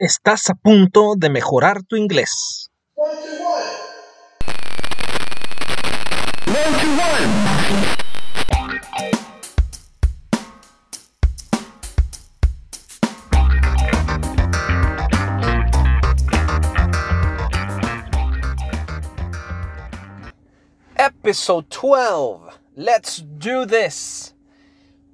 Estás a punto de mejorar tu inglés. Episode 12. Let's do this.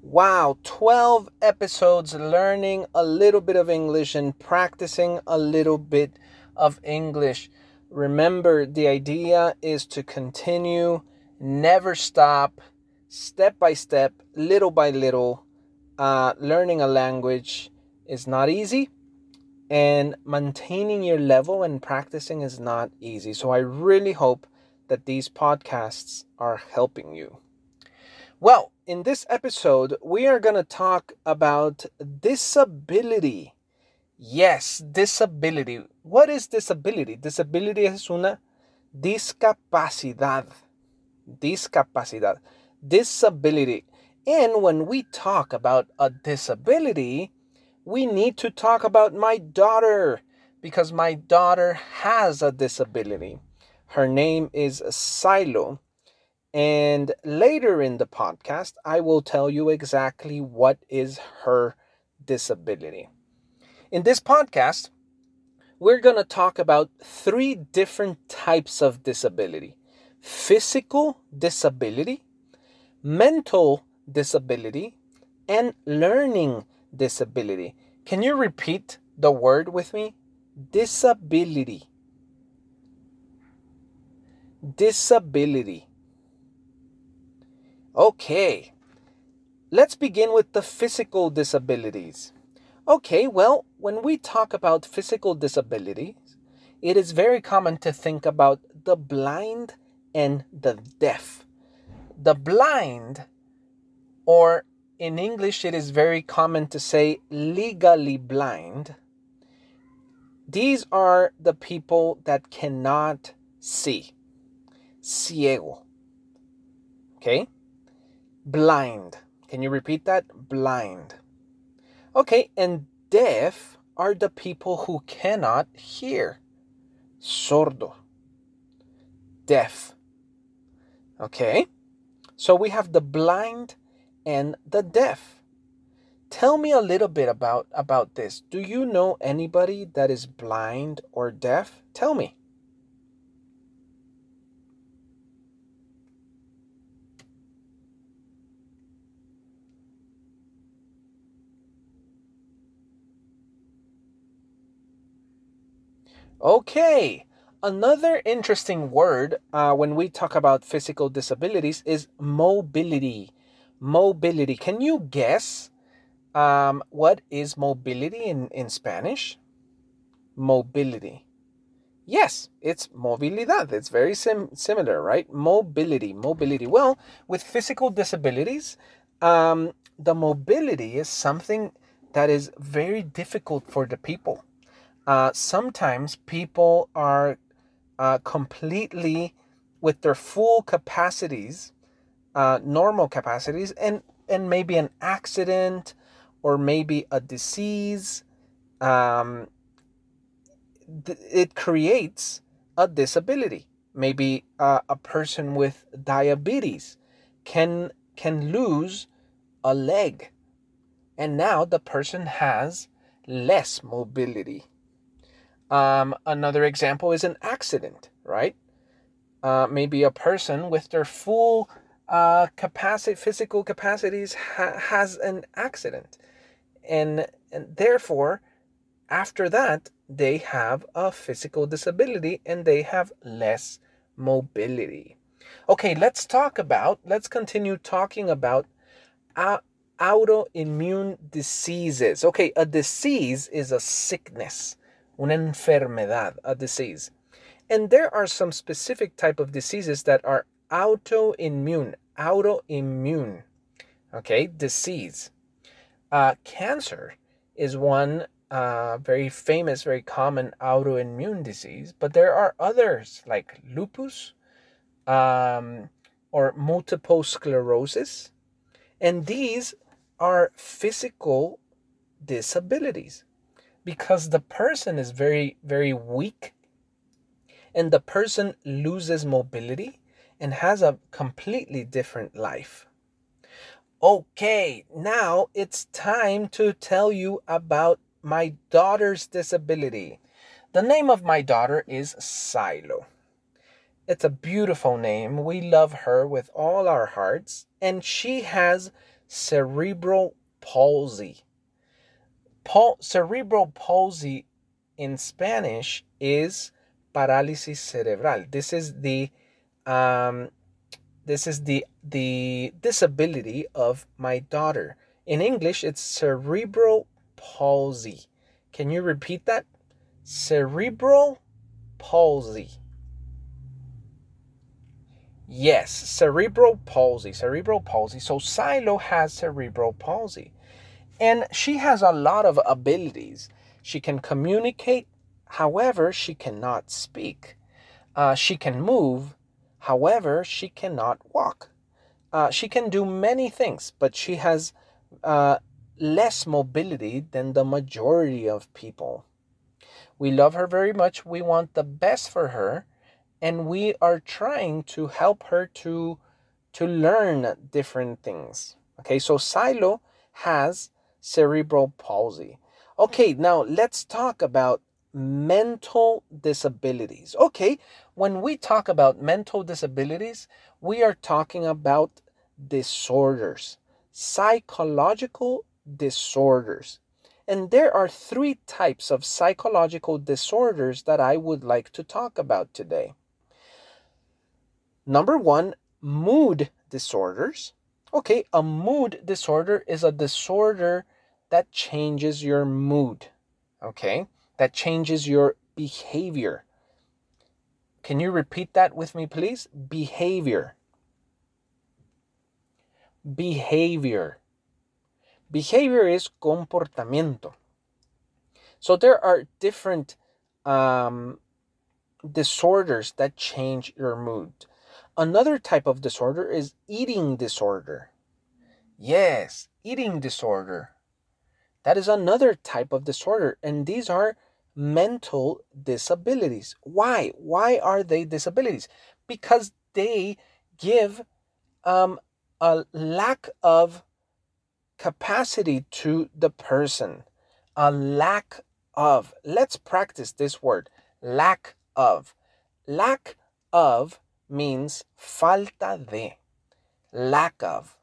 Wow, 12 episodes learning a little bit of English and practicing a little bit of English. Remember, the idea is to continue, never stop, step by step, little by little. Uh, learning a language is not easy, and maintaining your level and practicing is not easy. So, I really hope that these podcasts are helping you. Well, in this episode, we are going to talk about disability. Yes, disability. What is disability? Disability es una discapacidad. Discapacidad. Disability. And when we talk about a disability, we need to talk about my daughter because my daughter has a disability. Her name is Silo. And later in the podcast, I will tell you exactly what is her disability. In this podcast, we're going to talk about three different types of disability physical disability, mental disability, and learning disability. Can you repeat the word with me? Disability. Disability. Okay, let's begin with the physical disabilities. Okay, well, when we talk about physical disabilities, it is very common to think about the blind and the deaf. The blind, or in English, it is very common to say legally blind. These are the people that cannot see. Ciego. Okay? Blind. Can you repeat that? Blind. Okay, and deaf are the people who cannot hear. Sordo. Deaf. Okay? So we have the blind and the deaf. Tell me a little bit about about this. Do you know anybody that is blind or deaf? Tell me. Okay, another interesting word uh, when we talk about physical disabilities is mobility. Mobility. Can you guess um, what is mobility in, in Spanish? Mobility. Yes, it's movilidad. It's very sim- similar, right? Mobility, mobility. Well, with physical disabilities, um, the mobility is something that is very difficult for the people uh, sometimes people are uh, completely with their full capacities, uh, normal capacities, and and maybe an accident or maybe a disease. Um, th- it creates a disability. Maybe uh, a person with diabetes can can lose a leg, and now the person has less mobility. Um, another example is an accident, right? Uh, maybe a person with their full uh, capacity, physical capacities, ha- has an accident, and and therefore, after that, they have a physical disability and they have less mobility. Okay, let's talk about. Let's continue talking about uh, autoimmune diseases. Okay, a disease is a sickness una enfermedad, a disease. And there are some specific type of diseases that are autoimmune, autoimmune, okay, disease. Uh, cancer is one uh, very famous, very common autoimmune disease, but there are others like lupus um, or multiple sclerosis, and these are physical disabilities because the person is very, very weak and the person loses mobility and has a completely different life. Okay, now it's time to tell you about my daughter's disability. The name of my daughter is Silo. It's a beautiful name. We love her with all our hearts, and she has cerebral palsy. Cerebral palsy in Spanish is parálisis cerebral. This is the um, this is the the disability of my daughter. In English, it's cerebral palsy. Can you repeat that? Cerebral palsy. Yes, cerebral palsy. Cerebral palsy. So Silo has cerebral palsy. And she has a lot of abilities. She can communicate, however, she cannot speak. Uh, she can move, however, she cannot walk. Uh, she can do many things, but she has uh, less mobility than the majority of people. We love her very much. We want the best for her, and we are trying to help her to to learn different things. Okay, so Silo has cerebral palsy. Okay, mm-hmm. now let's talk about mental disabilities. Okay, when we talk about mental disabilities, we are talking about disorders, psychological disorders. And there are three types of psychological disorders that I would like to talk about today. Number one, mood disorders. Okay, a mood disorder is a disorder that changes your mood, okay? That changes your behavior. Can you repeat that with me, please? Behavior. Behavior. Behavior is comportamiento. So there are different um, disorders that change your mood. Another type of disorder is eating disorder. Yes, eating disorder. That is another type of disorder, and these are mental disabilities. Why? Why are they disabilities? Because they give um, a lack of capacity to the person. A lack of. Let's practice this word lack of. Lack of means falta de. Lack of.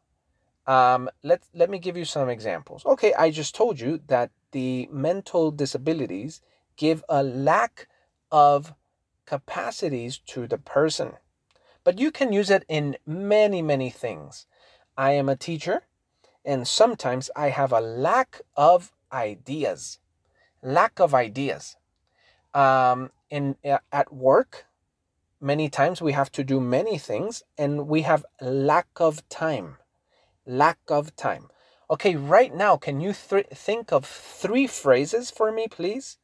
Um, let, let me give you some examples. Okay, I just told you that the mental disabilities give a lack of capacities to the person. But you can use it in many, many things. I am a teacher, and sometimes I have a lack of ideas. Lack of ideas. Um, in at work, many times we have to do many things, and we have lack of time lack of time. Okay, right now, can you th- think of three phrases for me, please?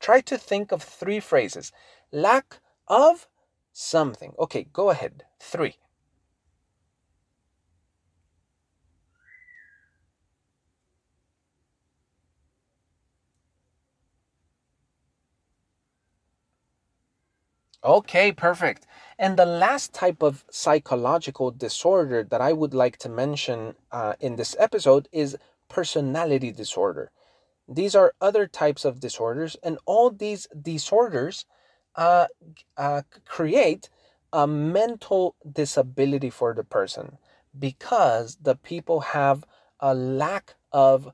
Try to think of three phrases. Lack of something. Okay, go ahead. Three. Okay, perfect. And the last type of psychological disorder that I would like to mention uh, in this episode is personality disorder. These are other types of disorders, and all these disorders uh, uh, create a mental disability for the person because the people have a lack of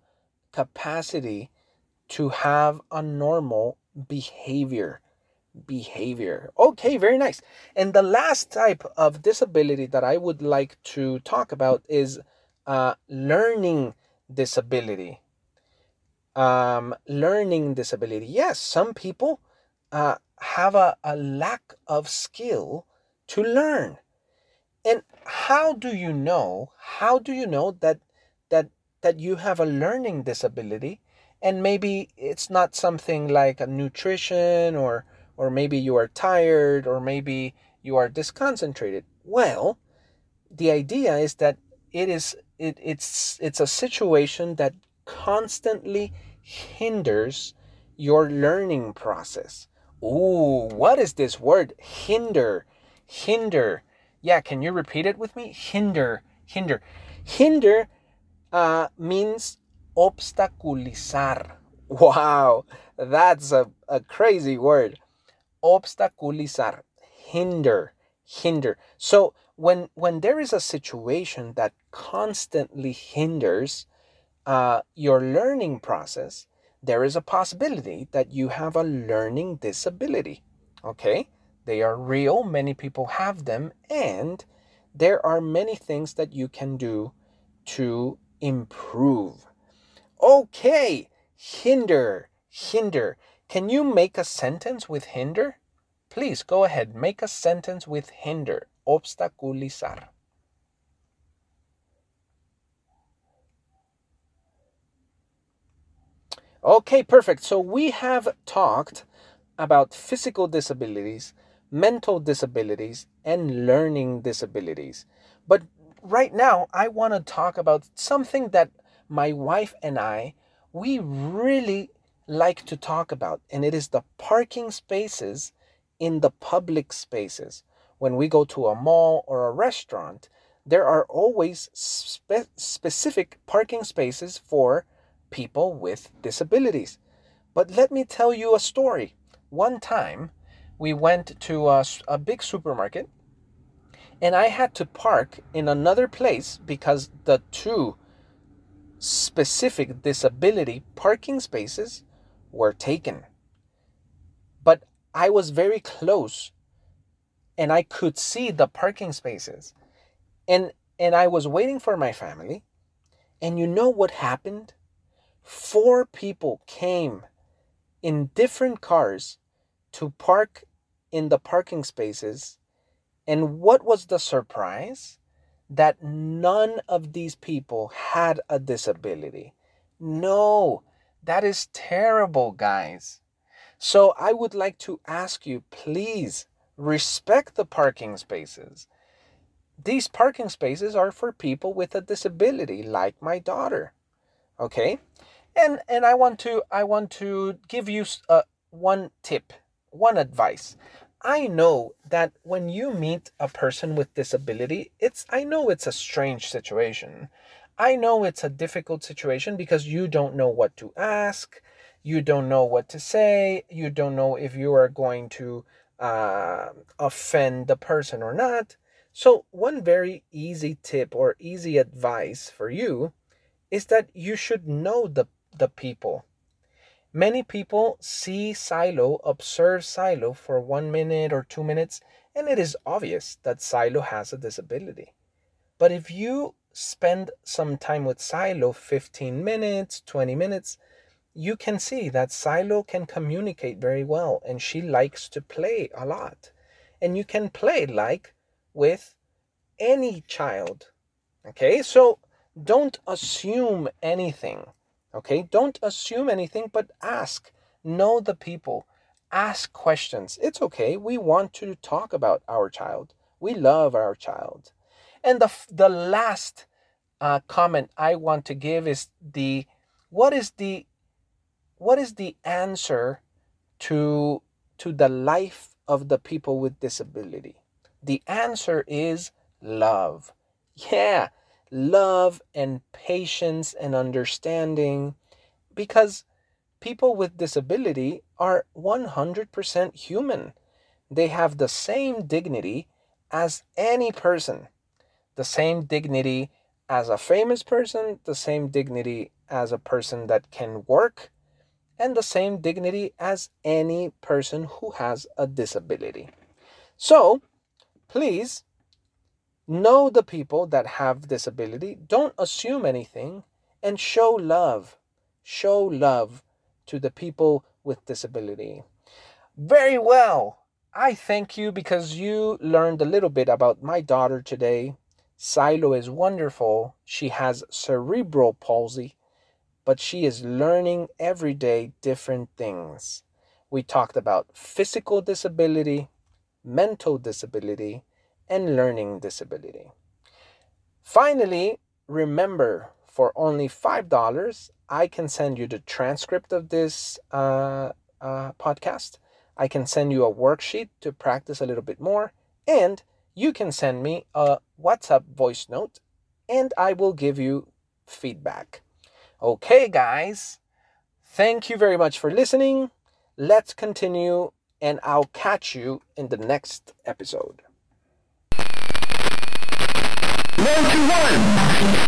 capacity to have a normal behavior behavior. Okay, very nice. And the last type of disability that I would like to talk about is uh, learning disability. Um, learning disability. Yes, some people uh, have a, a lack of skill to learn. And how do you know? How do you know that that that you have a learning disability? And maybe it's not something like a nutrition or or maybe you are tired, or maybe you are disconcentrated. Well, the idea is that it is it, it's it's a situation that constantly hinders your learning process. Ooh, what is this word? Hinder. Hinder. Yeah, can you repeat it with me? Hinder. Hinder. Hinder uh, means obstaculizar. Wow, that's a, a crazy word. Obstaculizar. Hinder. Hinder. So when when there is a situation that constantly hinders uh, your learning process, there is a possibility that you have a learning disability. Okay? They are real, many people have them, and there are many things that you can do to improve. Okay, hinder, hinder. Can you make a sentence with hinder? Please go ahead, make a sentence with hinder, obstaculizar. Okay, perfect. So we have talked about physical disabilities, mental disabilities, and learning disabilities. But right now, I want to talk about something that my wife and I, we really like to talk about, and it is the parking spaces in the public spaces. When we go to a mall or a restaurant, there are always spe- specific parking spaces for people with disabilities. But let me tell you a story. One time, we went to a, a big supermarket and I had to park in another place because the two specific disability parking spaces were taken. But I was very close and I could see the parking spaces. And and I was waiting for my family. And you know what happened? four people came in different cars to park in the parking spaces. And what was the surprise? That none of these people had a disability. No, that is terrible, guys. So I would like to ask you please respect the parking spaces. These parking spaces are for people with a disability, like my daughter. Okay? and and i want to i want to give you uh, one tip one advice i know that when you meet a person with disability it's i know it's a strange situation i know it's a difficult situation because you don't know what to ask you don't know what to say you don't know if you are going to uh, offend the person or not so one very easy tip or easy advice for you is that you should know the the people. Many people see Silo, observe Silo for one minute or two minutes, and it is obvious that Silo has a disability. But if you spend some time with Silo, 15 minutes, 20 minutes, you can see that Silo can communicate very well and she likes to play a lot. And you can play like with any child. Okay, so don't assume anything. Okay, don't assume anything, but ask. Know the people. Ask questions. It's okay. We want to talk about our child. We love our child. And the the last uh, comment I want to give is the what is the what is the answer to to the life of the people with disability? The answer is love. Yeah, love and patience and understanding because people with disability are 100% human. They have the same dignity as any person, the same dignity as a famous person, the same dignity as a person that can work, and the same dignity as any person who has a disability. So, please Know the people that have disability. Don't assume anything and show love. Show love to the people with disability. Very well. I thank you because you learned a little bit about my daughter today. Silo is wonderful. She has cerebral palsy, but she is learning every day different things. We talked about physical disability, mental disability, and learning disability. Finally, remember for only $5, I can send you the transcript of this uh, uh, podcast. I can send you a worksheet to practice a little bit more. And you can send me a WhatsApp voice note and I will give you feedback. Okay, guys. Thank you very much for listening. Let's continue, and I'll catch you in the next episode. Round to one.